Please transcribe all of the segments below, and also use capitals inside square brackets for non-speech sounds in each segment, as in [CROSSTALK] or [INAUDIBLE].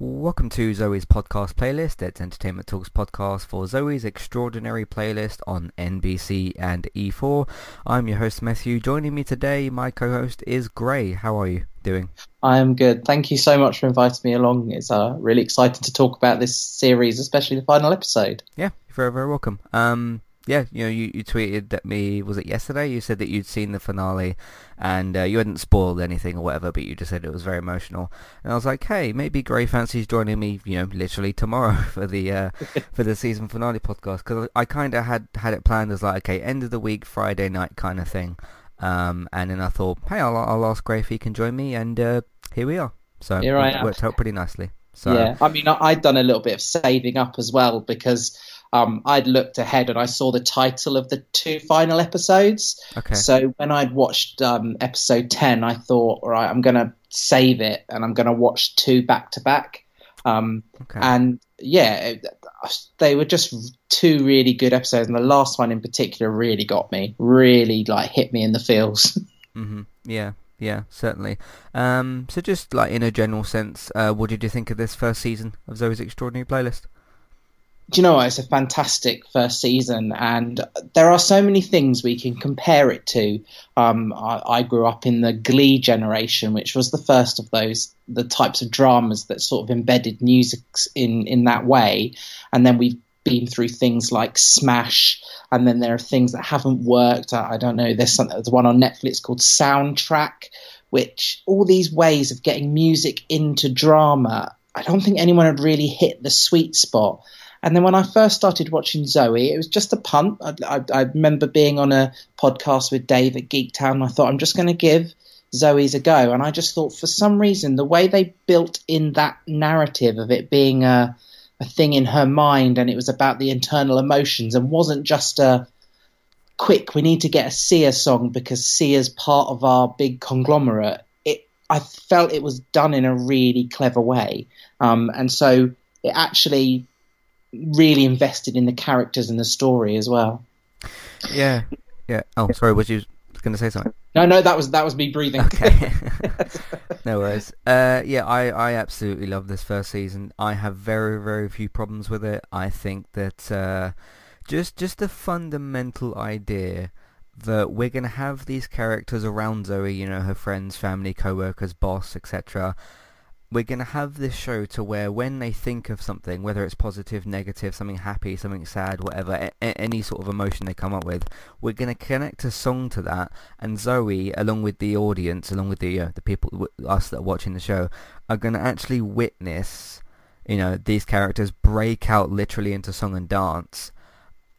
Welcome to Zoe's podcast playlist. It's Entertainment Talks podcast for Zoe's extraordinary playlist on NBC and E4. I'm your host Matthew. Joining me today, my co-host is Gray. How are you doing? I'm good. Thank you so much for inviting me along. It's uh, really exciting to talk about this series, especially the final episode. Yeah, you're very, very welcome. Um, yeah, you know, you, you tweeted at me, was it yesterday? You said that you'd seen the finale and uh, you hadn't spoiled anything or whatever, but you just said it was very emotional. And I was like, hey, maybe Grey Fancy's joining me, you know, literally tomorrow [LAUGHS] for the uh, [LAUGHS] for the season finale podcast because I kind of had had it planned as like, okay, end of the week, Friday night kind of thing. Um, and then I thought, hey, I'll, I'll ask Grey if he can join me, and uh, here we are. So here it worked out pretty nicely. So yeah, I mean, I'd done a little bit of saving up as well because um, I'd looked ahead and I saw the title of the two final episodes. Okay. So when I'd watched um, episode 10, I thought, all right, I'm going to save it and I'm going to watch two back to back. Um, okay. And yeah, they were just two really good episodes. And the last one in particular really got me, really like hit me in the feels. [LAUGHS] mm-hmm. Yeah. Yeah, certainly. Um, so just like in a general sense, uh, what did you think of this first season of Zoe's Extraordinary Playlist? Do you know what? It's a fantastic first season, and there are so many things we can compare it to. Um, I, I, grew up in the Glee generation, which was the first of those the types of dramas that sort of embedded music in in that way, and then we've been through things like Smash, and then there are things that haven't worked. I, I don't know. There's, some, there's one on Netflix called Soundtrack, which all these ways of getting music into drama. I don't think anyone had really hit the sweet spot and then when I first started watching Zoe, it was just a punt. I, I, I remember being on a podcast with Dave at Geektown. And I thought, I'm just going to give Zoe's a go. And I just thought, for some reason, the way they built in that narrative of it being a, a thing in her mind and it was about the internal emotions and wasn't just a quick, we need to get a Sia song because Sia's part of our big conglomerate. It, I felt it was done in a really clever way. Um, and so it actually really invested in the characters and the story as well. Yeah, yeah. Oh, sorry, was you going to say something? No, no, that was that was me breathing. Okay, [LAUGHS] no worries. Uh, yeah, I I absolutely love this first season. I have very very few problems with it. I think that uh, just just the fundamental idea that we're going to have these characters around Zoe, you know, her friends, family, co-workers, boss, etc we're going to have this show to where when they think of something, whether it's positive, negative, something happy, something sad, whatever, a- any sort of emotion they come up with, we're going to connect a song to that, and Zoe, along with the audience, along with the uh, the people, us that are watching the show, are going to actually witness, you know, these characters break out literally into song and dance.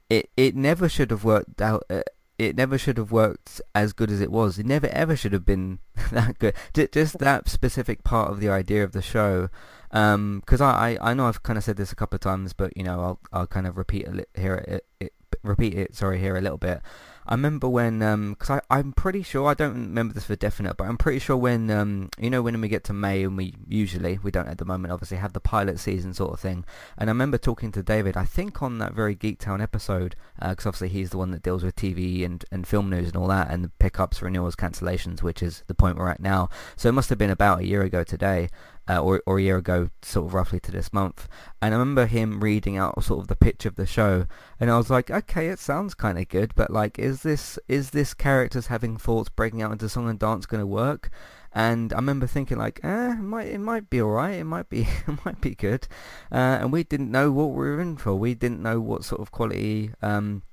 It it never should have worked out. Uh, it never should have worked as good as it was. It never ever should have been [LAUGHS] that good. Just that specific part of the idea of the show. Because um, I, I know I've kind of said this a couple of times, but you know I'll I'll kind of repeat it here it, it, repeat it sorry here a little bit. I remember when, because um, I'm pretty sure, I don't remember this for definite, but I'm pretty sure when, um, you know, when we get to May, and we usually, we don't at the moment, obviously, have the pilot season sort of thing. And I remember talking to David, I think on that very Geektown episode, because uh, obviously he's the one that deals with TV and, and film news and all that, and the pickups, renewals, cancellations, which is the point we're at now. So it must have been about a year ago today uh, or, or a year ago, sort of roughly to this month. And I remember him reading out sort of the pitch of the show, and I was like, okay, it sounds kind of good, but like, is this is this characters having thoughts breaking out into song and dance going to work? And I remember thinking like, eh, it might it might be alright, it might be [LAUGHS] it might be good, uh, and we didn't know what we were in for. We didn't know what sort of quality. Um,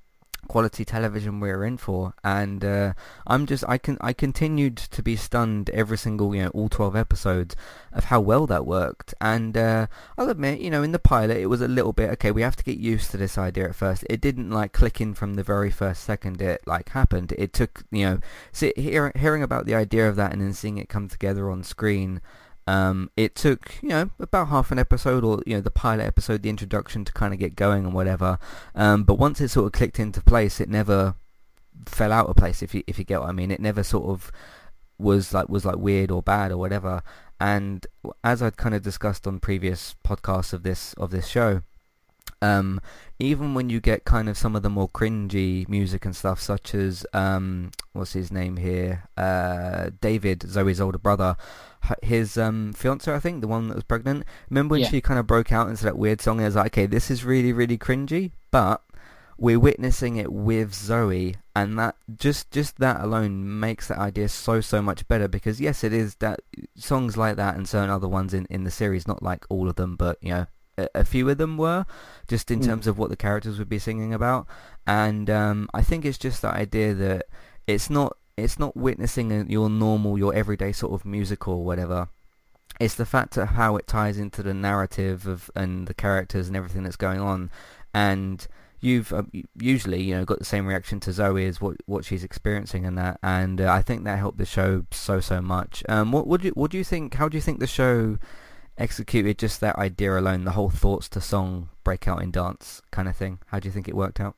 quality television we're in for. And uh, I'm just I can I continued to be stunned every single you know all 12 episodes of how well that worked. And uh, I'll admit you know in the pilot it was a little bit okay we have to get used to this idea at first. It didn't like click in from the very first second it like happened. It took you know see, hear, hearing about the idea of that and then seeing it come together on screen um, it took, you know, about half an episode or, you know, the pilot episode, the introduction to kind of get going and whatever. Um, but once it sort of clicked into place, it never fell out of place, if you, if you get what I mean. It never sort of was like, was like weird or bad or whatever. And as I'd kind of discussed on previous podcasts of this, of this show, Um, even when you get kind of some of the more cringy music and stuff, such as um, what's his name here, uh, David, Zoe's older brother, his um, fiance, I think, the one that was pregnant. Remember when yeah. she kind of broke out into that weird song? And I was like, okay, this is really, really cringy, but we're witnessing it with Zoe, and that just just that alone makes that idea so so much better. Because yes, it is that songs like that and certain other ones in in the series, not like all of them, but you know a, few of them were, just in mm. terms of what the characters would be singing about. And um, I think it's just that idea that it's not it's not witnessing your normal, your everyday sort of musical or whatever. It's the fact of how it ties into the narrative of and the characters and everything that's going on. And you've uh, usually you know got the same reaction to Zoe as what what she's experiencing and that. And uh, I think that helped the show so so much. Um, what would you what do you think? How do you think the show executed just that idea alone, the whole thoughts to song breakout in dance kind of thing? How do you think it worked out?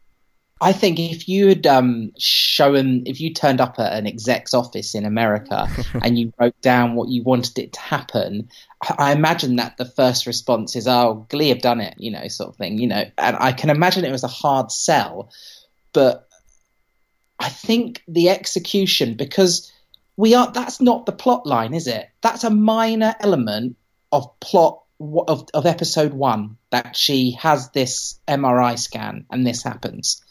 I think if you had um, shown, if you turned up at an exec's office in America [LAUGHS] and you wrote down what you wanted it to happen, I imagine that the first response is, "Oh, Glee have done it," you know, sort of thing, you know. And I can imagine it was a hard sell, but I think the execution, because we are, that's not the plot line, is it? That's a minor element of plot of, of episode one that she has this MRI scan and this happens.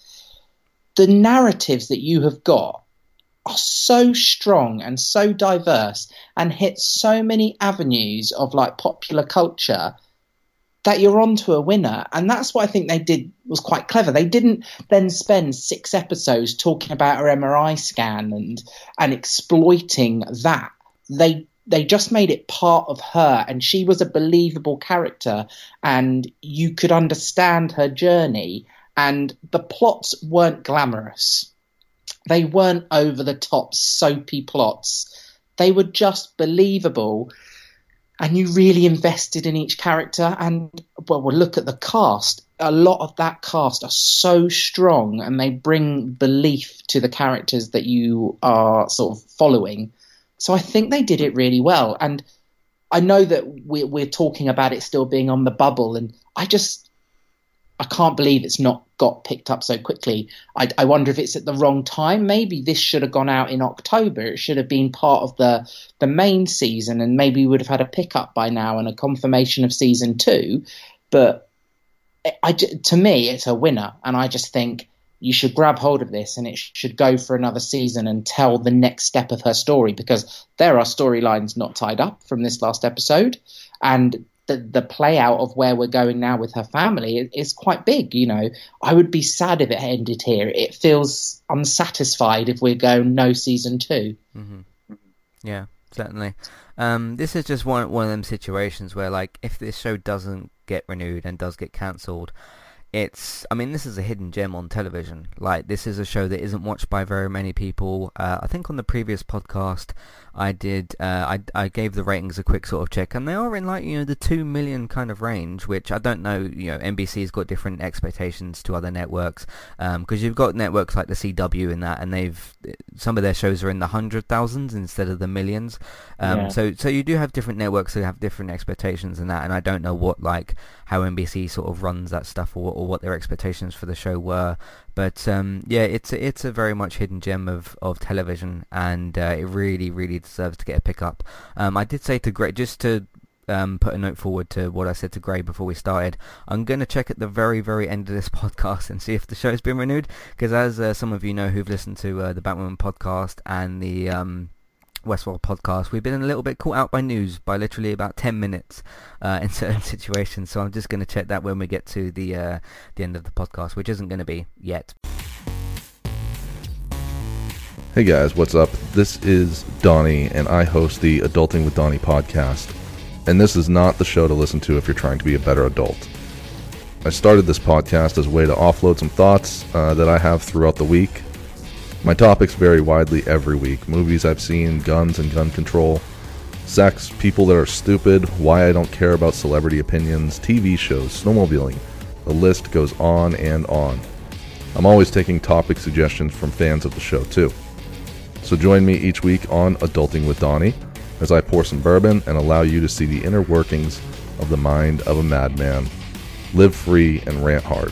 The narratives that you have got are so strong and so diverse and hit so many avenues of like popular culture that you're onto a winner. And that's what I think they did was quite clever. They didn't then spend six episodes talking about her MRI scan and and exploiting that. They they just made it part of her and she was a believable character and you could understand her journey and the plots weren't glamorous. They weren't over the top soapy plots. They were just believable and you really invested in each character and well we'll look at the cast. A lot of that cast are so strong and they bring belief to the characters that you are sort of following so I think they did it really well. And I know that we're, we're talking about it still being on the bubble, and I just I can't believe it's not got picked up so quickly. I, I, wonder if it's at the wrong time. Maybe this should have gone out in October. It should have been part of the the main season, and maybe we would have had a pickup by now and a confirmation of season two. But I, to me, it's a winner, and I just think you should grab hold of this and it should go for another season and tell the next step of her story because there are storylines not tied up from this last episode. And the, the play out of where we're going now with her family is, quite big you know. I would be sad if it ended here. It feels unsatisfied if we go no season 2 mm-hmm. yeah certainly. Um, this is just one one of them situations where like if this show doesn't get renewed and does get cancelled it's I mean this is a hidden gem on television. Like this is a show that isn't watched by very many people. Uh, I think on the previous podcast I did uh, I I gave the ratings a quick sort of check, and they are in like you know the two million kind of range, which I don't know. You know NBC's got different expectations to other networks because um, you've got networks like the CW in that, and they've some of their shows are in the hundred thousands instead of the millions. Um, yeah. So so you do have different networks that have different expectations in that, and I don't know what like how NBC sort of runs that stuff or, or what their expectations for the show were. But um, yeah, it's a, it's a very much hidden gem of, of television, and uh, it really really deserves to get a pick up. Um, I did say to Gray just to um, put a note forward to what I said to Gray before we started. I'm going to check at the very, very end of this [LAUGHS] podcast and see if the show's been renewed. Because as uh, some of you know who've listened to uh, the Batwoman podcast and the um, Westworld podcast, we've been a little bit caught out by news by literally about 10 minutes uh, [LAUGHS] in certain situations. So I'm just going to check that when we get to the uh, the end of the podcast, which isn't going to be yet. Hey guys, what's up? This is Donnie, and I host the Adulting with Donnie podcast. And this is not the show to listen to if you're trying to be a better adult. I started this podcast as a way to offload some thoughts uh, that I have throughout the week my topics vary widely every week movies I've seen, guns and gun control, sex, people that are stupid, why I don't care about celebrity opinions, TV shows, snowmobiling. The list goes on and on. I'm always taking topic suggestions from fans of the show, too. So join me each week on Adulting with Donnie as I pour some bourbon and allow you to see the inner workings of the mind of a madman. live free, and rant hard.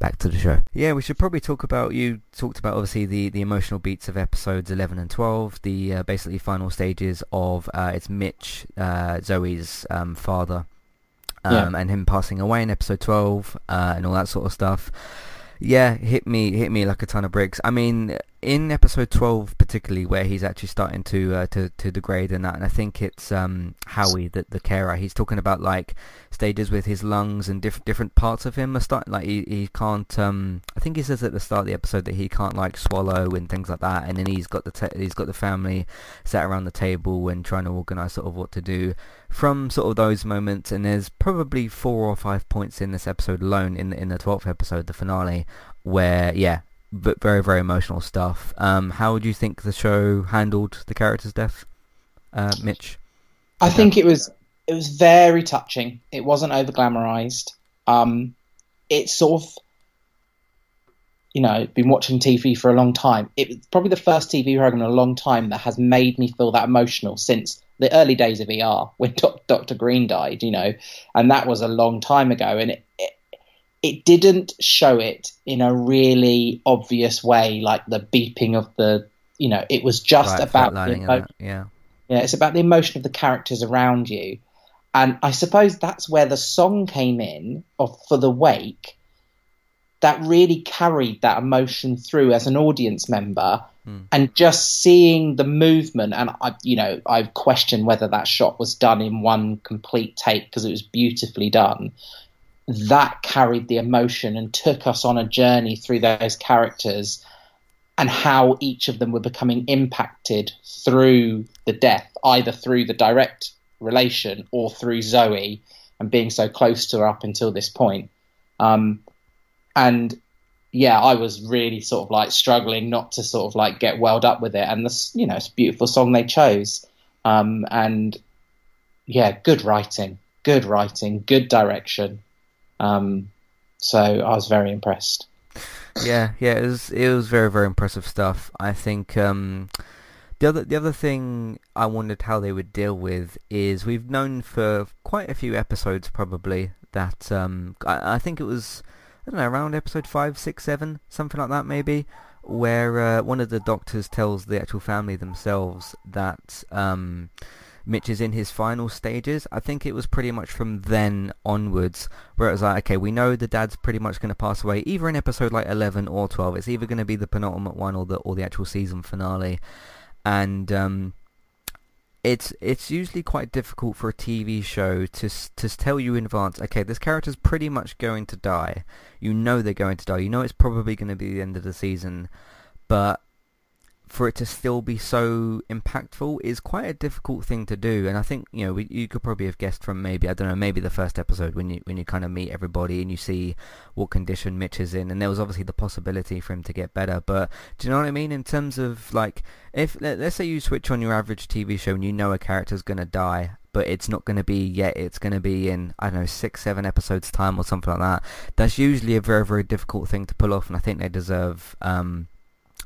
Back to the show. Yeah, we should probably talk about, you talked about obviously the, the emotional beats of episodes 11 and 12, the uh, basically final stages of, uh, it's Mitch, uh, Zoe's um, father, um, yeah. and him passing away in episode 12 uh, and all that sort of stuff. Yeah, hit me, hit me like a ton of bricks. I mean, in episode 12 particularly where he's actually starting to uh, to, to degrade and that and I think it's um, Howie the, the carer he's talking about like stages with his lungs and diff- different parts of him are starting like he, he can't um, I think he says at the start of the episode that he can't like swallow and things like that and then he's got the te- he's got the family sat around the table and trying to organize sort of what to do from sort of those moments and there's probably four or five points in this episode alone in in the 12th episode the finale where yeah but very very emotional stuff. Um, how would you think the show handled the character's death, uh, Mitch? I think it was it was very touching. It wasn't over glamorized. Um, it's sort of you know been watching TV for a long time. It's probably the first TV program in a long time that has made me feel that emotional since the early days of ER when [LAUGHS] Doctor Greene died. You know, and that was a long time ago, and it, it it didn't show it in a really obvious way, like the beeping of the, you know, it was just right, about the emo- yeah, yeah, it's about the emotion of the characters around you, and I suppose that's where the song came in of for the wake. That really carried that emotion through as an audience member, mm. and just seeing the movement, and I, you know, I've questioned whether that shot was done in one complete take because it was beautifully done that carried the emotion and took us on a journey through those characters and how each of them were becoming impacted through the death, either through the direct relation or through Zoe and being so close to her up until this point. Um, and yeah, I was really sort of like struggling not to sort of like get welled up with it. And this, you know, it's a beautiful song they chose. Um, and yeah, good writing, good writing, good direction. Um, so I was very impressed. Yeah, yeah, it was it was very very impressive stuff. I think um, the other the other thing I wondered how they would deal with is we've known for quite a few episodes probably that um, I, I think it was I don't know around episode five, six, seven, something like that maybe, where uh, one of the doctors tells the actual family themselves that. Um, Mitch is in his final stages. I think it was pretty much from then onwards where it was like, okay, we know the dad's pretty much going to pass away either in episode like 11 or 12. It's either going to be the penultimate one or the or the actual season finale. And um, it's it's usually quite difficult for a TV show to to tell you in advance. Okay, this character's pretty much going to die. You know they're going to die. You know it's probably going to be the end of the season, but for it to still be so impactful is quite a difficult thing to do. And I think you know we, you could probably have guessed from maybe I don't know maybe the first episode when you when you kind of meet everybody and you see what condition Mitch is in, and there was obviously the possibility for him to get better. But do you know what I mean in terms of like if let's say you switch on your average TV show and you know a character's gonna die. But it's not going to be yet. It's going to be in I don't know six, seven episodes time or something like that. That's usually a very, very difficult thing to pull off, and I think they deserve um,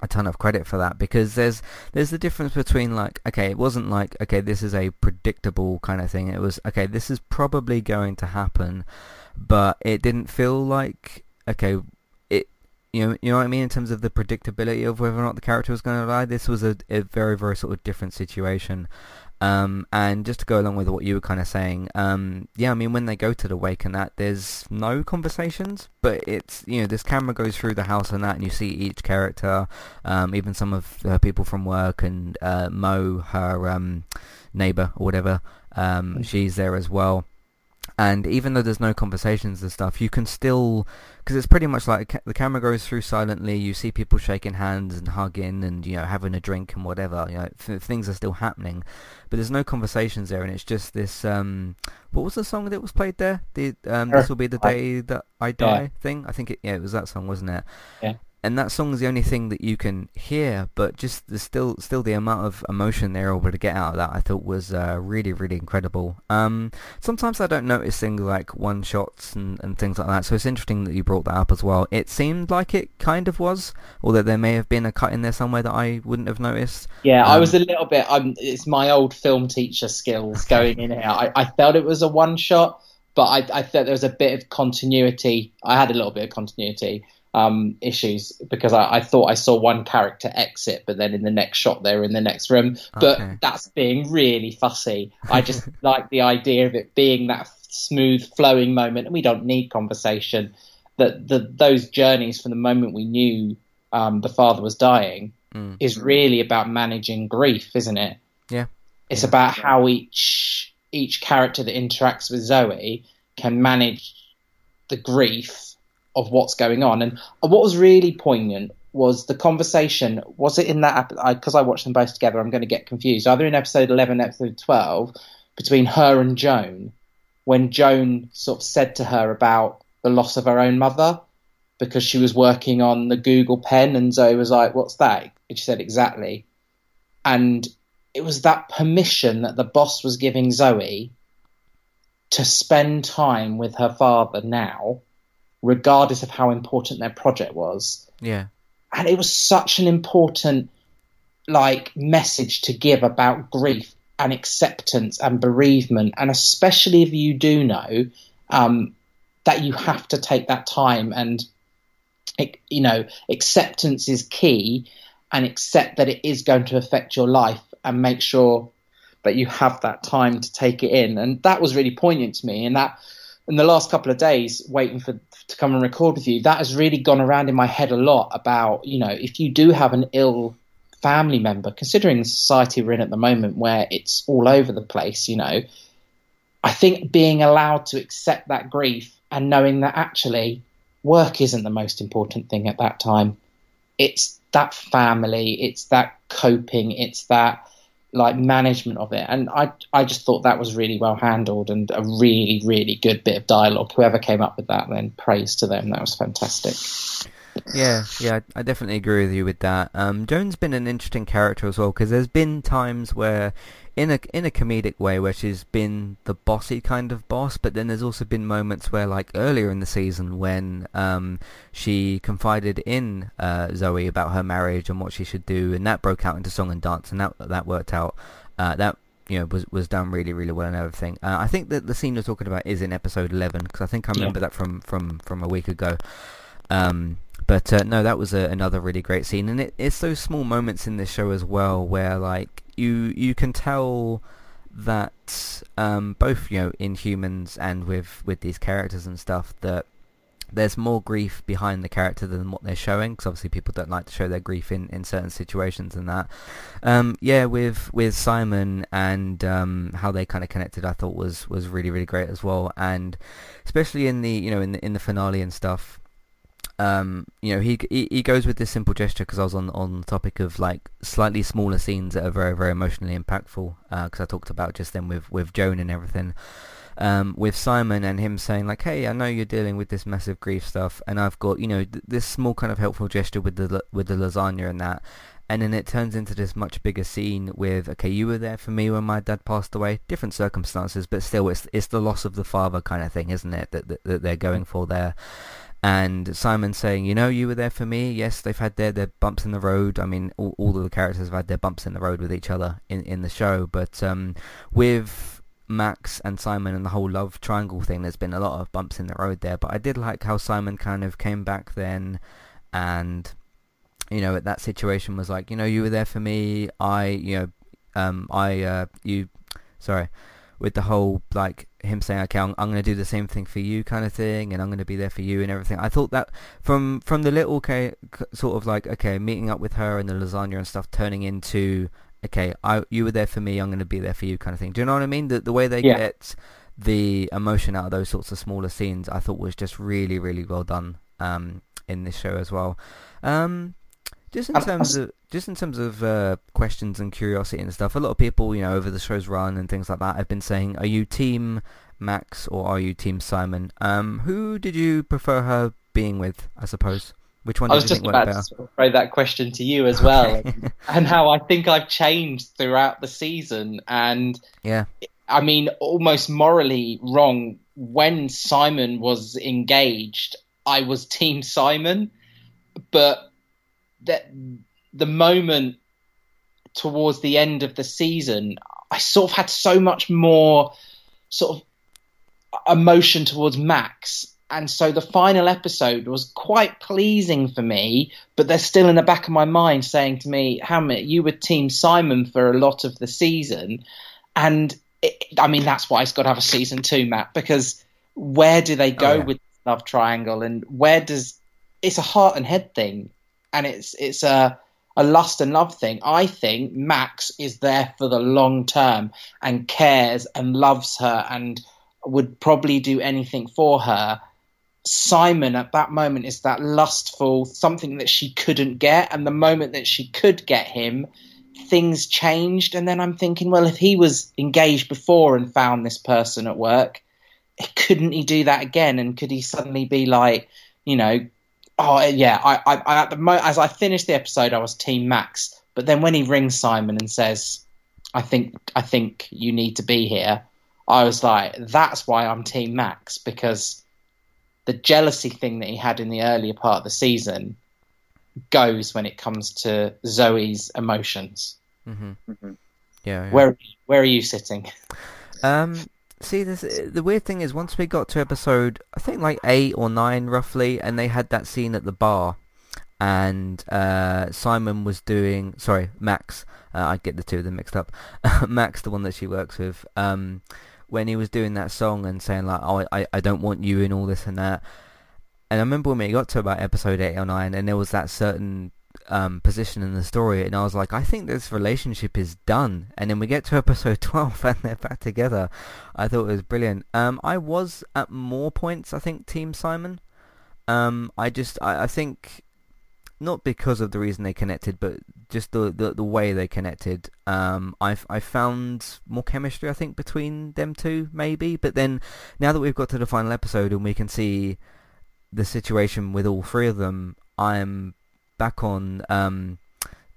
a ton of credit for that because there's there's the difference between like okay it wasn't like okay this is a predictable kind of thing. It was okay this is probably going to happen but it didn't feel like okay it you know you know what I mean? In terms of the predictability of whether or not the character was going to die this was a, a very very sort of different situation um, and just to go along with what you were kind of saying, um, yeah, I mean, when they go to the wake and that, there's no conversations, but it's, you know, this camera goes through the house and that, and you see each character, um, even some of her people from work, and uh, Mo, her um, neighbor or whatever, um, mm. she's there as well and even though there's no conversations and stuff, you can still, because it's pretty much like the camera goes through silently. You see people shaking hands and hugging and you know having a drink and whatever. You know th- things are still happening, but there's no conversations there, and it's just this. Um, what was the song that was played there? The um, this will be the day that I die yeah. thing. I think it. Yeah, it was that song, wasn't it? Yeah and that song is the only thing that you can hear, but just the still still the amount of emotion they're able to get out of that, I thought was uh, really really incredible. Um, sometimes I don't notice things like one shots and, and things like that, so it's interesting that you brought that up as well. It seemed like it kind of was, although there may have been a cut in there somewhere that I wouldn't have noticed. Yeah, um, I was a little bit. I'm, it's my old film teacher skills going in here. I, I felt it was a one shot, but I, I thought there was a bit of continuity. I had a little bit of continuity um, issues because I, I, thought I saw one character exit, but then in the next shot they're in the next room. But okay. that's being really fussy. I just [LAUGHS] like the idea of it being that smooth flowing moment, and we don't need conversation. That the those journeys from the moment we knew um, the father was dying mm. is really about managing grief, isn't it? Yeah. It's yeah. about how each each character that interacts with Zoe can manage the grief of what's going on. And what was really poignant was the conversation. Was it in that because I, I, watched them both together? I'm going to get confused. Either in episode 11, episode 12, between her and Joan, when Joan sort of said to her about the loss of her own mother because she was working on the Google pen, and Zoe was like, "What's that?" And she said, "Exactly." And it was that permission that the boss was giving Zoe to spend time with her father now regardless of how important their project was. Yeah. And it was such an important like message to give about grief and acceptance and bereavement, and especially if you do know um, that you have to take that time and you know acceptance is key, and accept that it is going to affect your life, and make sure that you have that time to take it in. And that was really poignant to me, and that in the last couple of days waiting for to come and record with you that has really gone around in my head a lot about you know if you do have an ill family member considering the society we're in at the moment where it's all over the place you know i think being allowed to accept that grief and knowing that actually work isn't the most important thing at that time. It's that family it's that coping it's that like management of it. And I I just thought that was really well handled and a really really good bit of dialogue. Whoever came up with that, then praise to them. That was fantastic. Yeah, yeah, I definitely agree with you with that. Um, Joan's been an interesting character as well because there's been times where in a in a comedic way where she's been the bossy kind of boss, but then there's also been moments where, like earlier in the season, when um, she confided in uh, Zoe about her marriage and what she should do, and that broke out into song and dance, and that that worked out. Uh, that you know was was done really really well and everything. Uh, I think that the scene you're talking about is in episode 11 because I think I remember yeah. that from from from a week ago. Um, but uh, no, that was a, another really great scene, and it, it's those small moments in this show as well where like you you can tell that um, both you know in humans and with with these characters and stuff that there's more grief behind the character than what they're showing because obviously people don't like to show their grief in, in certain situations and that. Um, yeah with with Simon and um, how they kind of connected I thought was was really really great as well. And especially in the you know in the in the finale and stuff um, you know, he, he he goes with this simple gesture because I was on on the topic of like slightly smaller scenes that are very very emotionally impactful because uh, I talked about just then with with Joan and everything. Um, with Simon and him saying like, "Hey, I know you're dealing with this massive grief stuff, and I've got you know th- this small kind of helpful gesture with the with the lasagna and that." And then it turns into this much bigger scene with, okay, you were there for me when my dad passed away. Different circumstances, but still, it's it's the loss of the father kind of thing, isn't it? That that, that they're going for there and Simon saying, you know, you were there for me. Yes, they've had their, their bumps in the road. I mean, all, all of the characters have had their bumps in the road with each other in, in the show. But um, with Max and Simon and the whole love triangle thing, there's been a lot of bumps in the road there. But I did like how Simon kind of came back then and, you know, at that situation was like, you know, you were there for me. I, you know, um, I, uh, you, sorry with the whole like him saying, "Okay, I'm, I'm going to do the same thing for you," kind of thing, and I'm going to be there for you and everything. I thought that from from the little okay, sort of like okay, meeting up with her and the lasagna and stuff, turning into okay, I you were there for me, I'm going to be there for you, kind of thing. Do you know what I mean? The the way they yeah. get the emotion out of those sorts of smaller scenes, I thought was just really really well done um, in this show as well. Um, just in terms of just in terms of uh, questions and curiosity and stuff, a lot of people, you know, over the show's run and things like that, have been saying, "Are you Team Max or are you Team Simon?" Um, who did you prefer her being with? I suppose. Which one? I was just about to throw that question to you as well, and how I think I've changed throughout the season. And yeah, I mean, almost morally wrong. When Simon was engaged, I was Team Simon, but that the moment towards the end of the season, I sort of had so much more sort of emotion towards Max. And so the final episode was quite pleasing for me, but they're still in the back of my mind saying to me, Hamlet, you were Team Simon for a lot of the season. And it, I mean, that's why it's got to have a season two, Matt, because where do they oh, go oh, yeah. with love triangle and where does it's a heart and head thing and it's it's a a lust and love thing. I think Max is there for the long term and cares and loves her and would probably do anything for her. Simon at that moment is that lustful something that she couldn't get, and the moment that she could get him, things changed. And then I'm thinking, well, if he was engaged before and found this person at work, couldn't he do that again? And could he suddenly be like, you know, oh yeah, I, I, I at the mo- as I finished the episode, I was Team Max. But then when he rings Simon and says, "I think I think you need to be here," I was like, "That's why I'm Team Max because the jealousy thing that he had in the earlier part of the season goes when it comes to Zoe's emotions." Mm-hmm. Mm-hmm. Yeah, yeah. Where where are you sitting? Um, see this the weird thing is once we got to episode I think like eight or nine roughly, and they had that scene at the bar, and uh, Simon was doing sorry Max uh, I get the two of them mixed up [LAUGHS] Max the one that she works with um, when he was doing that song and saying like oh I, I don't want you in all this and that and I remember when we got to about episode eight or nine and there was that certain um, position in the story, and I was like, I think this relationship is done. And then we get to episode [LAUGHS] 12, and they're back together. I thought it was brilliant. Um, I was at more points, I think, Team Simon. Um, I just, I, I think, not because of the reason they connected, but just the the, the way they connected. Um, I I found more chemistry, I think, between them two, maybe. But then now that we've got to the final episode and we can see the situation with all three of them, I'm back on um,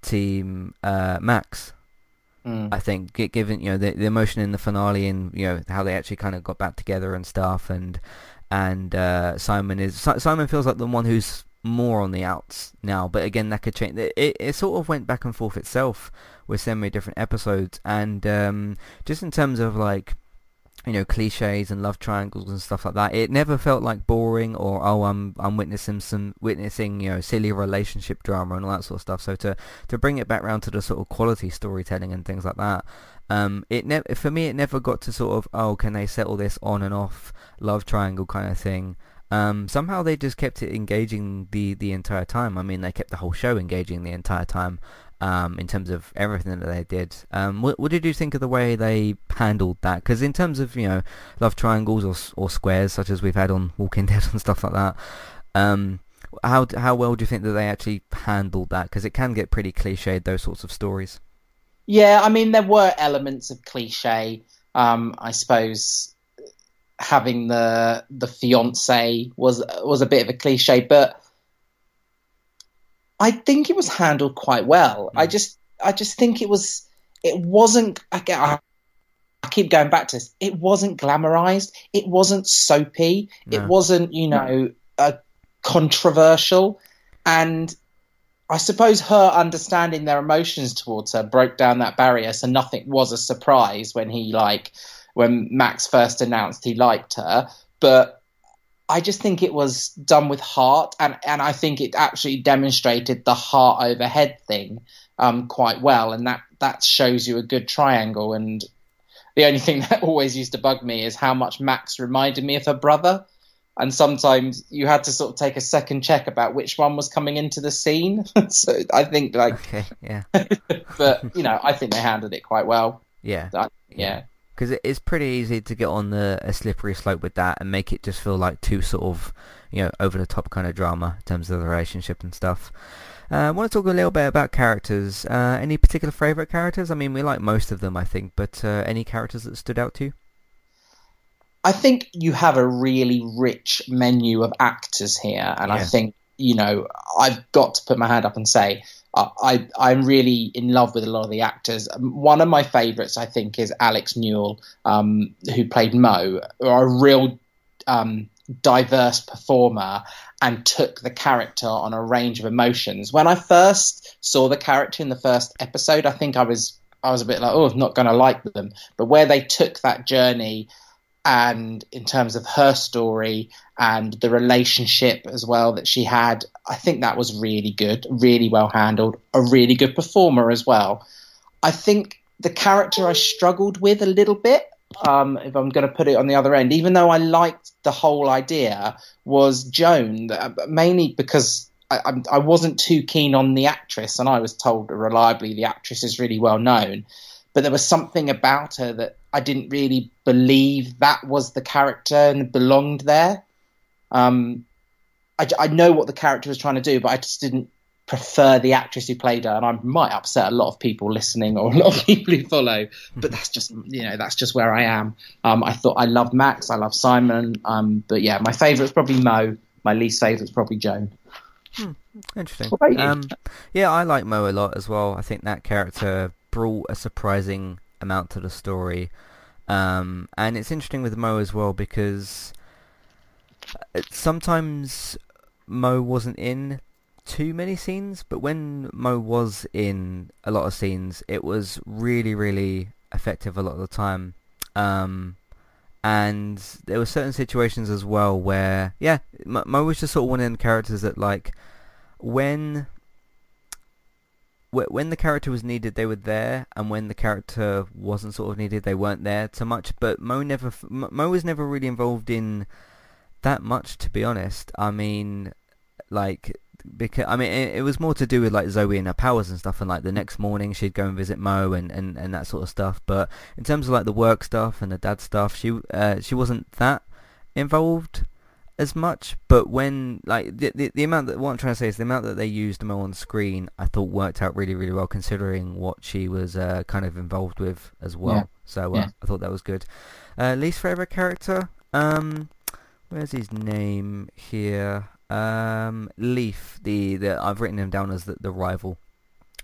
Team uh, Max. Mm. I think, given you know the, the emotion in the finale and you know how they actually kind of got back together and stuff, and and uh, Simon is Simon feels like the one who's more on the outs now. But again, that could change. It, it, sort of went back and forth itself with so many different episodes, and um, just in terms of like you know cliches and love triangles and stuff like that. It never felt like boring or oh I'm I'm witnessing some witnessing you know silly relationship drama and all that sort of stuff. So to to bring it back around to the sort of quality storytelling and things like that, um, it for me it never got to sort of oh can they settle this on and off love triangle kind of thing. Um, somehow they just kept it engaging the, the entire time. I mean, they kept the whole show engaging the entire time um, in terms of everything that they did. Um, what, what, did you think of the way they handled that? Because in terms of you know love triangles or or squares, such as we've had on Walking Dead [LAUGHS] and stuff like that, um, how how well do you think that they actually handled that? Because it can get pretty cliched those sorts of stories. Yeah, I mean there were elements of cliche. Um, I suppose having the the fiance was was a bit of a cliche, but I think it was handled quite well. Mm. I just I just think it was it wasn't I, I keep going back to this. It wasn't glamorized. It wasn't soapy. No. It wasn't, you know, uh, controversial. And I suppose her understanding their emotions towards her broke down that barrier. So nothing was a surprise when he like when Max first announced he liked her. But I just think it was done with heart, and and I think it actually demonstrated the heart over head thing um, quite well, and that that shows you a good triangle. And the only thing [LAUGHS] that always used to bug me is how much Max reminded me of her brother, and sometimes you had to sort of take a second check about which one was coming into the scene. [LAUGHS] so I think like, okay, yeah, [LAUGHS] but you know, I think they handled it quite well. Yeah, yeah. yeah because it is pretty easy to get on the a slippery slope with that and make it just feel like too sort of you know over the top kind of drama in terms of the relationship and stuff. Uh, I want to talk a little bit about characters. Uh, any particular favourite characters? I mean, we like most of them, I think, but uh, any characters that stood out to you? I think you have a really rich menu of actors here, and yeah. I think you know I've got to put my hand up and say I, I'm really in love with a lot of the actors. One of my favourites, I think, is Alex Newell, um, who played Mo, a real um, diverse performer and took the character on a range of emotions. When I first saw the character in the first episode, I think I was I was a bit like, oh, I'm not going to like them. But where they took that journey and in terms of her story and the relationship as well that she had, I think that was really good, really well handled, a really good performer as well. I think the character I struggled with a little bit, um, if I'm going to put it on the other end, even though I liked the whole idea, was Joan, uh, mainly because I, I, wasn't too keen on the actress, and I was told reliably the actress is really well known but there was something about her that I didn't really believe that was the character and belonged there. Um, I, I know what the character was trying to do, but I just didn't prefer the actress who played her, and I might upset a lot of people listening or a lot of [LAUGHS] people who follow. But that's just you know that's just where I am. Um, I thought I loved Max, I love Simon, um, but yeah, my favourite is probably Mo. My least favourite is probably Joan. Hmm, interesting. Um, yeah, I like Mo a lot as well. I think that character brought a surprising amount to the story. Um, and it's interesting with Mo as well because uh, sometimes Mo wasn't in too many scenes, but when Mo was in a lot of scenes, it was really, really effective a lot of the time. Um, and there were certain situations as well where, yeah, Mo was just sort of one of the characters that, like, when when the character was needed, they were there, and when the character wasn't sort of needed, they weren't there so much. But Mo never, Mo was never really involved in that much, to be honest. I mean, like because I mean it, it, was more to do with like Zoe and her powers and stuff, and like the next morning she'd go and visit Mo and, and, and that sort of stuff. But in terms of like the work stuff and the dad stuff, she uh, she wasn't that involved as much, but when like the, the, the amount that what I'm trying to say is the amount that they used Mo on screen, I thought worked out really really well considering what she was uh, kind of involved with as well. Yeah. So uh, yeah. I thought that was good. Uh, least favorite character, um, where's his name here? Um, Leaf. The, the I've written him down as the, the rival.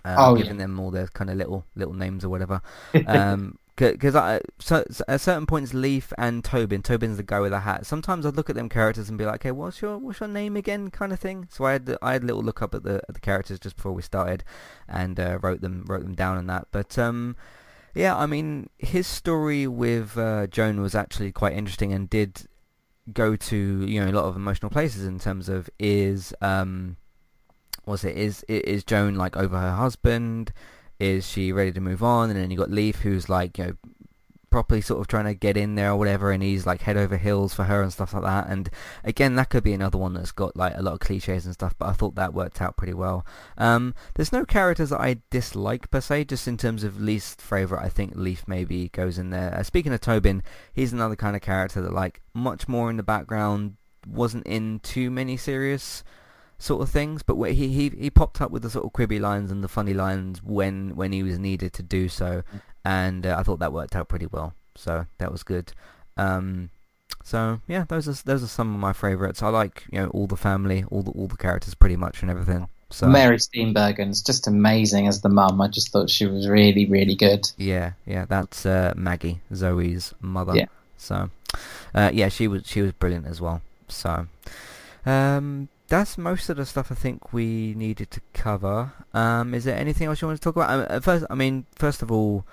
Uh, oh, giving yeah. them all their kind of little little names or whatever. [LAUGHS] Um, because I so, so, at certain points Leaf and Tobin Tobin's the guy with the hat. Sometimes I'd look at them characters and be like okay what's your what's your name again? kind of thing. So I had I had a little look up at the at the characters just before we started and uh, wrote them wrote them down and that. But um yeah I mean his story with uh, Joan was actually quite interesting and did go to you know a lot of emotional places in terms of is um was it is is Joan like over her husband is she ready to move on? And then you got Leaf, who's like, you know, properly sort of trying to get in there or whatever, and he's like head over heels for her and stuff like that. And again, that could be another one that's got like a lot of cliches and stuff, but I thought that worked out pretty well. Um, there's no characters that I dislike per se, just in terms of least favorite. I think Leaf maybe goes in there. Uh, speaking of Tobin, he's another kind of character that like much more in the background, wasn't in too many serious sort of things, but he he he popped up with the sort of quibby lines and the funny lines when when he was needed to do so, and uh, I thought that worked out pretty well. So that was good. Um, so yeah, those are those are some of my favourites. I like you know all the family, all the all the characters pretty much and everything. So Mary Steenburgen's just amazing as the mum. I just thought she was really really good. Yeah, yeah, that's uh, Maggie, Zoe's mother. Yeah. So uh, yeah, she was she was brilliant as well. So um, that's most of the stuff I think we needed to cover. Um, is there anything else you want to talk about? Um, first, I mean, first of all,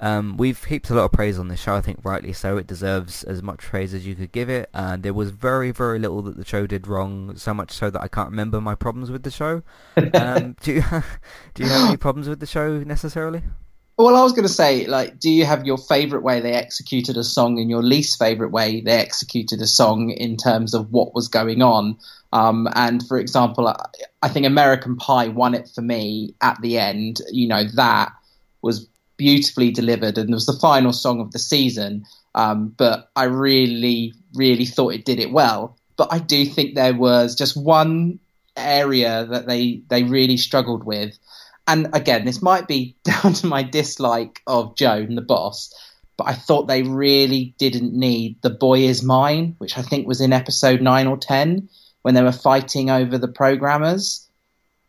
um, we've heaped a lot of praise on this show. I think rightly so. It deserves as much praise as you could give it. And there was very, very little that the show did wrong. So much so that I can't remember my problems with the show. Um, [LAUGHS] do you [LAUGHS] do you have any problems with the show necessarily? Well, I was going to say, like, do you have your favorite way they executed a song and your least favorite way they executed a song in terms of what was going on? Um, and for example, I think American Pie won it for me at the end. You know, that was beautifully delivered and it was the final song of the season. Um, but I really, really thought it did it well. But I do think there was just one area that they, they really struggled with. And again, this might be [LAUGHS] down to my dislike of Joan, the boss, but I thought they really didn't need The Boy Is Mine, which I think was in episode 9 or 10 when they were fighting over the programmers.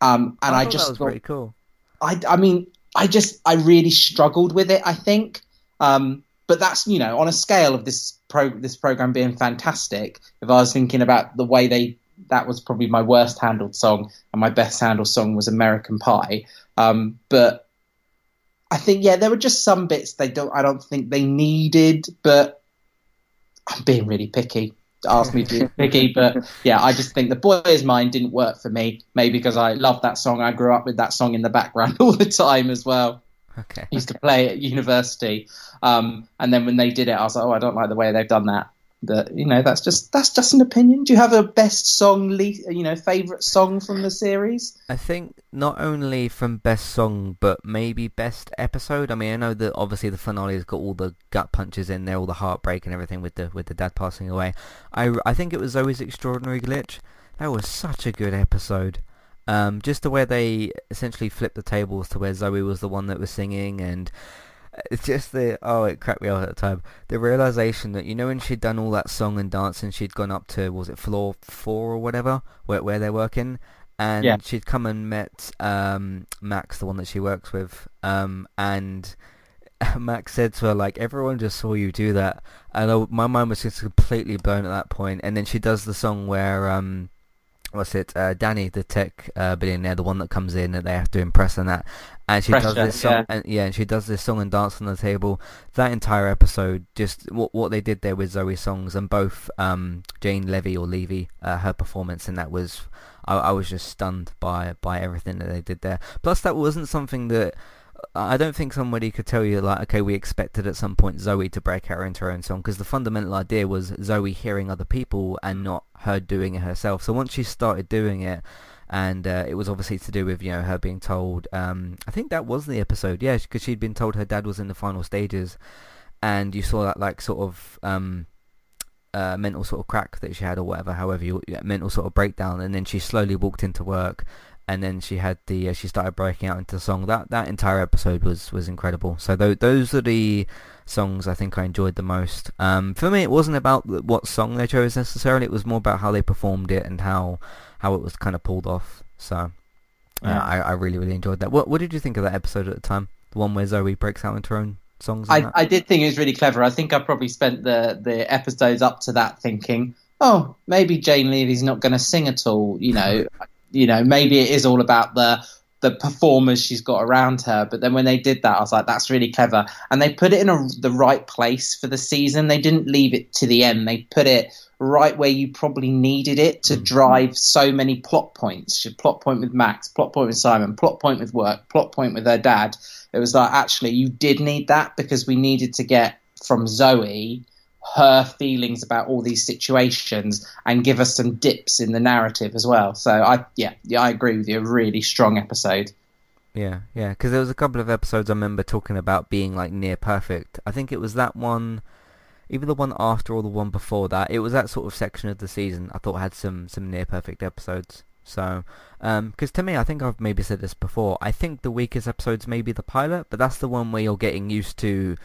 Um, and I, I just that was thought, pretty cool. I, I mean, I just, I really struggled with it. I think, um, but that's you know on a scale of this pro this program being fantastic. If I was thinking about the way they, that was probably my worst handled song, and my best handled song was American Pie. Um, but I think yeah, there were just some bits they don't, I don't think they needed, but I'm being really picky asked me to [LAUGHS] picky, but yeah, I just think the boy is mine didn't work for me. Maybe because I love that song. I grew up with that song in the background [LAUGHS] all the time as well. Okay. I used to play at university, um, and then when they did it, I was like, oh, I don't like the way they've done that. But you know, that's just that's just an opinion. Do you have a best song, you know, favorite song from the series? I think not only from best song, but maybe best episode. I mean, I know that obviously the finale has got all the gut punches in there, all the heartbreak and everything with the with the dad passing away. I I think it was Zoey's extraordinary glitch. That was such a good episode. Um, just the way they essentially flipped the tables to where Zoey was the one that was singing and it's just the oh it cracked me up at the time. The realization that you know when she'd done all that song and dance and she'd gone up to was it floor four or whatever where where they're working? And Yeah. she'd come and met um Max the one that she works with. Um and [LAUGHS] Max said to her like everyone just saw you do that. And I, my mind was just completely blown at that point. And then she does the song where um what's it uh, Danny the tech uh, billionaire the one that comes in that they have to impress and that and she does this song yeah. and yeah and she does this song and dance on the table that entire episode just what what they did there with Zoey's songs and both um Jane Levy or Levy uh, her performance and that was I, I was just stunned by by everything that they did there plus that wasn't something that I don't think somebody could tell you like, okay, we expected at some point Zoey to break out into her own song because the fundamental idea was Zoey hearing other people and not her doing it herself. So once she started doing it, and uh, it was obviously to do with you know her being told, um, I think that was the episode, yeah, because she'd been told her dad was in the final stages, and you saw that like sort of um, uh, mental sort of crack that she had or whatever, however you mental sort of breakdown, and then she slowly walked into work, and then she had the uh, she started breaking out into song. That that entire episode was was incredible. So th- those are the songs I think I enjoyed the most. Um, for me, it wasn't about what song they chose necessarily. It was more about how they performed it and how how it was kind of pulled off. So uh, I I really really enjoyed that. What what did you think of that episode at the time? The one where Zoey breaks out into her own songs. I. I did think it was really clever. I think I probably spent the the episodes up to that thinking, oh, maybe Jane Levy's not going to sing at all. You know, [LAUGHS] you know, maybe it is all about the the performers she's got around her. But then when they did that, I was like, that's really clever. And they put it in a, the right place for the season. They didn't leave it to the end. They put it right where you probably needed it to mm. drive so many plot points. Plot point with Max, plot point with Simon, plot point with work, plot point with her dad. It was like actually you did need that because we needed to get from Zoey her feelings about all these situations and give us some dips in the narrative as well. So I yeah, yeah I agree with you. A really strong episode. Yeah, yeah, because there was a couple of episodes I remember talking about being like near perfect. I think it was that one, either the one after or the one before that. It was that sort of section of the season I thought had some some near perfect episodes. So, because um, to me, I think I've maybe said this before. I think the weakest episodes may be the pilot, but that's the one where you're getting used to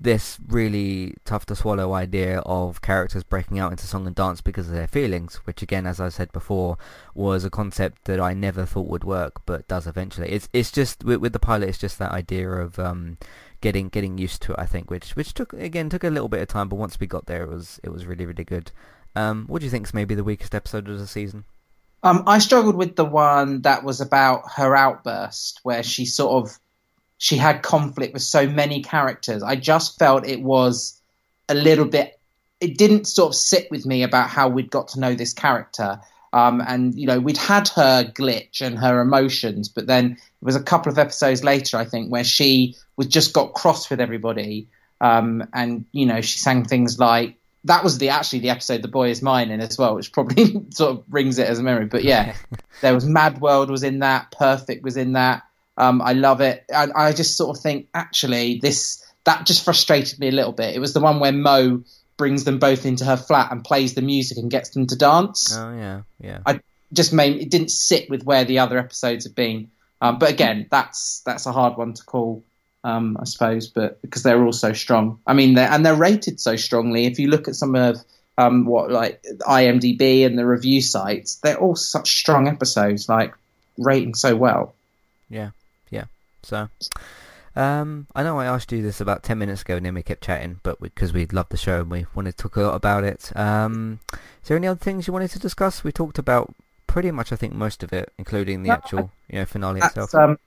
this really tough to swallow idea of characters breaking out into song and dance because of their feelings, which again, as I said before, was a concept that I never thought would work, but does eventually. It's it's just with, with the pilot, it's just that idea of um, getting getting used to it. I think, which which took again took a little bit of time, but once we got there, it was it was really really good. Um, what do you think is maybe the weakest episode of the season? Um, I struggled with the one that was about her outburst, where she sort of she had conflict with so many characters. I just felt it was a little bit. It didn't sort of sit with me about how we'd got to know this character. Um, and you know we'd had her glitch and her emotions, but then it was a couple of episodes later, I think, where she was just got cross with everybody, um, and you know she sang things like that was the actually the episode "The Boy Is Mine" in as well, which probably [LAUGHS] sort of brings it as a memory. But yeah, [LAUGHS] there was Mad World was in that, Perfect was in that. Um, I love it. And I just sort of think, actually, this that just frustrated me a little bit. It was the one where Mo brings them both into her flat and plays the music and gets them to dance. Oh yeah, yeah. I just made it didn't sit with where the other episodes have been. Um, but again, that's that's a hard one to call, um, I suppose. But because they're all so strong, I mean, they're, and they're rated so strongly. If you look at some of um, what like IMDb and the review sites, they're all such strong episodes, like rating so well. Yeah. Yeah. So, um, I know I asked you this about 10 minutes ago and then we kept chatting, but because we, we loved the show and we wanted to talk a lot about it. Um, is there any other things you wanted to discuss? We talked about pretty much, I think, most of it, including the actual, you know, finale itself. Um,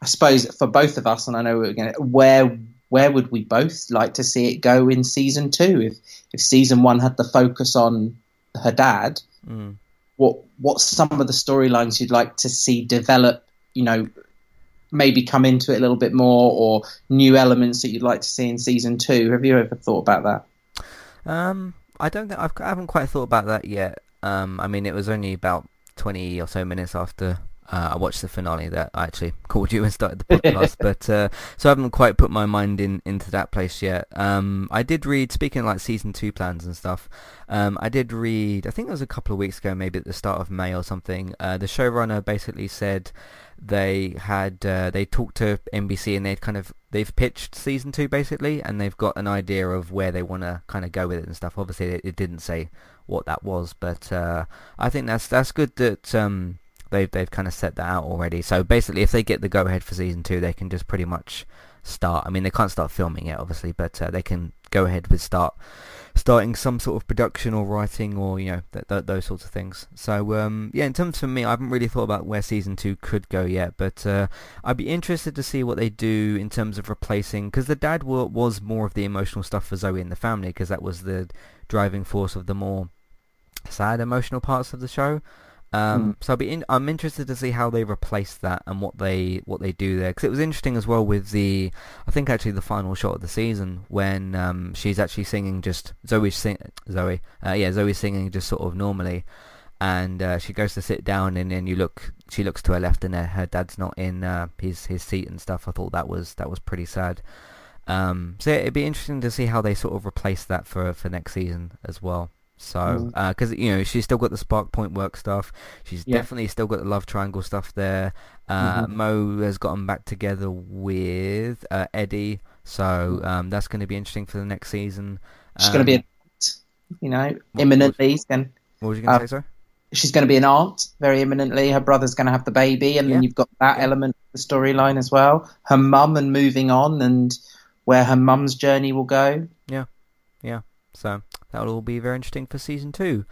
I suppose for both of us, and I know we're going to, where where would we both like to see it go in season two? If if season one had the focus on her dad, mm. what what's some of the storylines you'd like to see develop? You know, maybe come into it a little bit more, or new elements that you'd like to see in season two? Have you ever thought about that? Um, I don't think I've, I haven't quite thought about that yet. Um, I mean, it was only about twenty or so minutes after uh, I watched the finale that I actually [LAUGHS] called you and started the podcast, [LAUGHS] but uh, so I haven't quite put my mind in into that place yet. Um, I did read, speaking like season two plans and stuff. Um, I did read, I think it was a couple of weeks ago, maybe at the start of May or something. Uh, the showrunner basically said they had uh, they talked to NBC and they'd kind of they've pitched season two basically, and they've got an idea of where they want to kind of go with it and stuff. Obviously, it, it didn't say what that was, but uh, I think that's that's good that. Um, they've they've kind of set that out already. So basically, if they get the go ahead for season two, they can just pretty much start. I mean, they can't start filming it, obviously, but uh, they can go ahead with start starting some sort of production or writing or you know th- th- those sorts of things. So um, yeah, in terms for me, I haven't really thought about where season two could go yet, but uh, I'd be interested to see what they do in terms of replacing because the dad w- was more of the emotional stuff for Zoey and the family because that was the driving force of the more sad emotional parts of the show. Um, mm. So I'll be in, I'm interested to see how they replace that and what they what they do there because it was interesting as well with the I think actually the final shot of the season when um, she's actually singing just Zoey sing Zoey uh, yeah Zoey singing just sort of normally and uh, she goes to sit down and then you look she looks to her left and her, her dad's not in uh, his his seat and stuff I thought that was that was pretty sad um, so it'd be interesting to see how they sort of replace that for for next season as well. So, because mm. uh, you know she's still got the spark point work stuff, she's yeah. definitely still got the love triangle stuff there. Uh, mm-hmm. Mo has gotten back together with uh, Eddie, so um, that's going to be interesting for the next season. She's um, going to be, a, you know, what, imminently. What, going, what was you going to uh, say, sorry? She's going to be an aunt very imminently. Her brother's going to have the baby, and yeah. then you've got that yeah. element of the storyline as well. Her mum and moving on, and where her mum's journey will go. Yeah, yeah. So that'll all be very interesting for season two.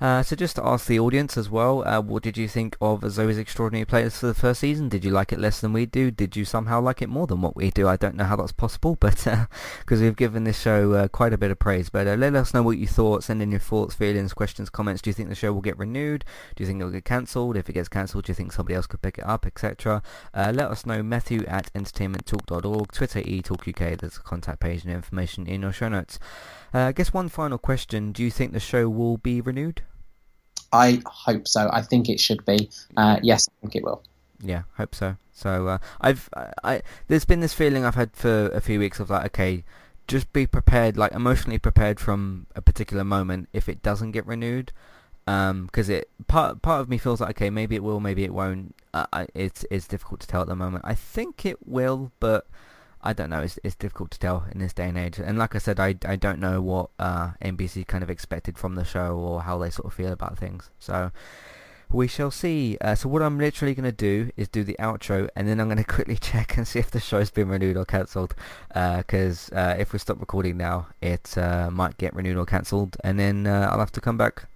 Uh, so just to ask the audience as well, uh, what did you think of Zoey's Extraordinary Playlist for the first season? Did you like it less than we do? Did you somehow like it more than what we do? I don't know how that's possible, [LAUGHS] but because uh, we've given this show uh, quite a bit of praise. But uh, let us know what you thought. Send in your thoughts, feelings, questions, comments. Do you think the show will get renewed? Do you think it'll get cancelled? If it gets cancelled, do you think somebody else could pick it up, etc.? Uh, let us know. Matthew at entertainmenttalk.org, Twitter eTalkUK. There's a contact page and information in your show notes. I guess one final question: Do you think the show will be renewed? I hope so. I think it should be. Uh, yes, I think it will. Yeah, hope so. So uh, I've I there's been this feeling I've had for a few weeks of like, okay, just be prepared, like emotionally prepared from a particular moment if it doesn't get renewed, because um, it part part of me feels like okay, maybe it will, maybe it won't. Uh, it's it's difficult to tell at the moment. I think it will, but I don't know. It's it's difficult to tell in this day and age. And like I said, I, I don't know what uh, NBC kind of expected from the show or how they sort of feel about things. So we shall see. Uh, so what I'm literally going to do is do the outro, and then I'm going [LAUGHS] to quickly check and see if the show's been renewed or cancelled. Because uh, uh, if we stop recording now, it uh, might get renewed or cancelled, and then uh, I'll have to come back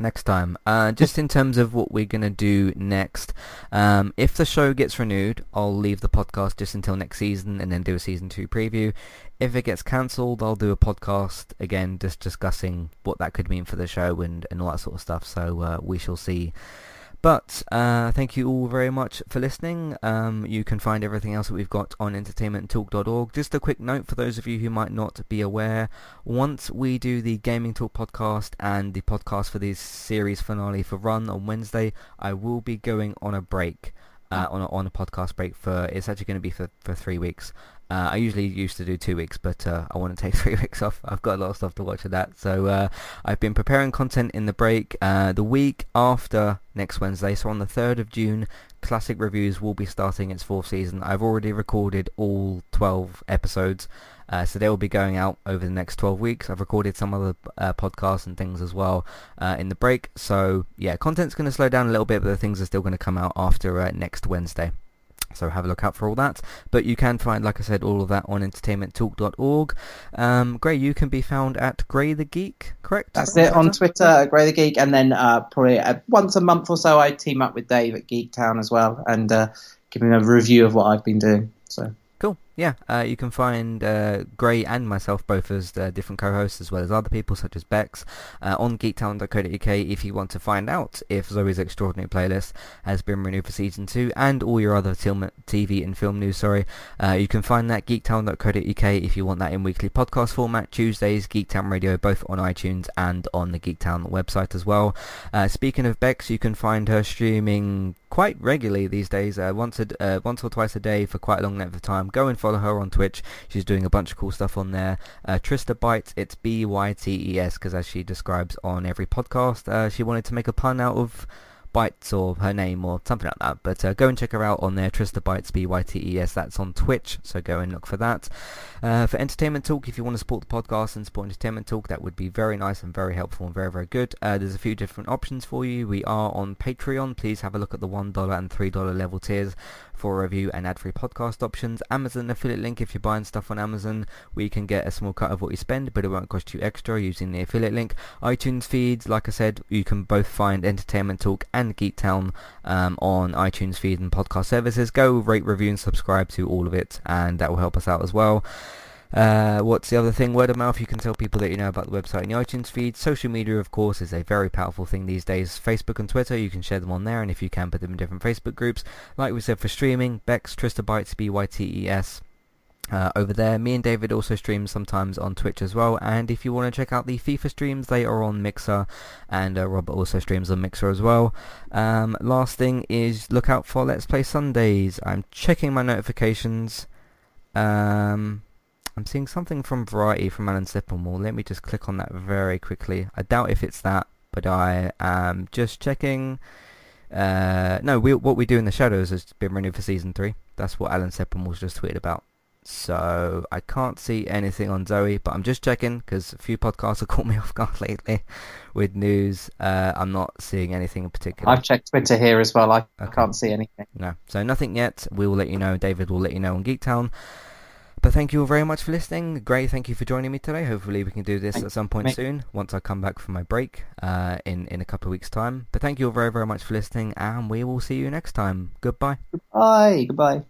next time. Uh, just in terms of what we're going to do next, um, if the show gets renewed, I'll leave the podcast just until next season and then do a season two preview. If it gets cancelled, I'll do a podcast again just discussing what that could mean for the show and, and all that sort of stuff. So uh, we shall see. But uh, thank you all very much for listening. Um, you can find everything else that we've got on entertainmenttalk.org. Just a quick note for those of you who might not be aware, once we do the Gaming Talk podcast and the podcast for the series finale for Run on Wednesday, I will be going on a break. Uh, on a, on a podcast break for it's actually going to be for, for three weeks. Uh, I usually used to do two weeks, but uh, I want to take [LAUGHS] three weeks off. I've got a lot of stuff to watch of that. So uh, I've been preparing content in the break. Uh, the week after next Wednesday, so on the 3rd of June, Classic Reviews will be starting its fourth season. I've already recorded all 12 episodes, uh, so they will be going out over the next 12 weeks. I've recorded some other uh, podcasts and things as well in the break. So yeah, content's going to slow down a little bit, but the things are still going to come out after next Wednesday. So have a look out for all that. But you can find, like I said, all of that on entertainmenttalk.org. Um, Gray, you can be found at Gray the Geek, correct? That's it on Twitter, Gray the Geek, and then uh, probably uh, once a month or so I team up with Dave at Geektown as well and uh, give him a review of what I've been doing. So Cool. Yeah, uh, you can find uh, Gray and myself both as uh, different co-hosts as well as other people such as Bex uh, on geektown.co.uk if you want to find out if Zoey's Extraordinary Playlist has been renewed for season 2 and all your other TV and film news, sorry. Uh, you can find that geektown.co.uk if you want that in weekly podcast format. Tuesdays, Geektown Radio, both on iTunes and on the Geektown website as well. Uh, speaking of Bex, you can find her streaming quite regularly these days, once, a, once or twice a day for quite a long length of time. Go and follow her on Twitch. She's doing a bunch of cool stuff on there. Uh, Trista Bytes, it's B-Y-T-E-S, because as she describes on every podcast, uh, she wanted to make a pun out of Bytes or her name or something like that. But uh, go and check her out on there, Trista Bytes, B-Y-T-E-S. That's on Twitch, so go and look for that. Uh, for Entertainment Talk, if you want to support the podcast and support Entertainment Talk, that would be very nice and very helpful and very, very good. Uh, there's a few different options for you. We are on Patreon. Please have a look at the $1 and $3 level tiers for review and ad-free podcast options. Amazon affiliate link, if you're buying stuff on Amazon, we can get a small cut of what you spend, but it won't cost you extra using the affiliate link. iTunes feeds, like I said, you can both find Entertainment Talk and Geektown um, on iTunes feed and podcast services. Go rate, review and subscribe to all of it, and that will help us out as well. Uh, what's the other thing? Word of mouth. You can tell people that you know about the website and the iTunes feed. Social media, of course, is a very powerful thing these days. Facebook and Twitter, you can share them on there, and if you can, put them in different Facebook groups. Like we said for streaming, Bex, Trista Bytes, B-Y-T-E-S. Uh, over there. Me and David also stream sometimes on Twitch as well. And if you want to check out the FIFA streams, they are on Mixer, and uh, Robert also streams on Mixer as well. Um, last thing is look out for Let's Play Sundays. I'm checking my notifications. Um, I'm seeing something from Variety from Alan Sepinwall. Let me just click on that very quickly. I doubt if it's that, but I am just checking. Uh, no, we, what we do in the shadows has been renewed for season three. That's what Alan Sepinwall's just tweeted about. So I can't see anything on Zoey, but I'm just checking because a few podcasts [LAUGHS] have caught me off guard lately with news. Uh, I'm not seeing anything in particular. I've checked Twitter here as well. I okay. can't see anything. No, so nothing yet. We will let you know. David will let you know on Geektown. But thank you all very much for listening. Gray, thank you for joining me today. Hopefully we can do this Thank- at some point thank- soon, once I come back from my break uh, in, in a couple of weeks' time. But thank you all very, very much for listening, and we will see you next time. Goodbye. Bye. Goodbye.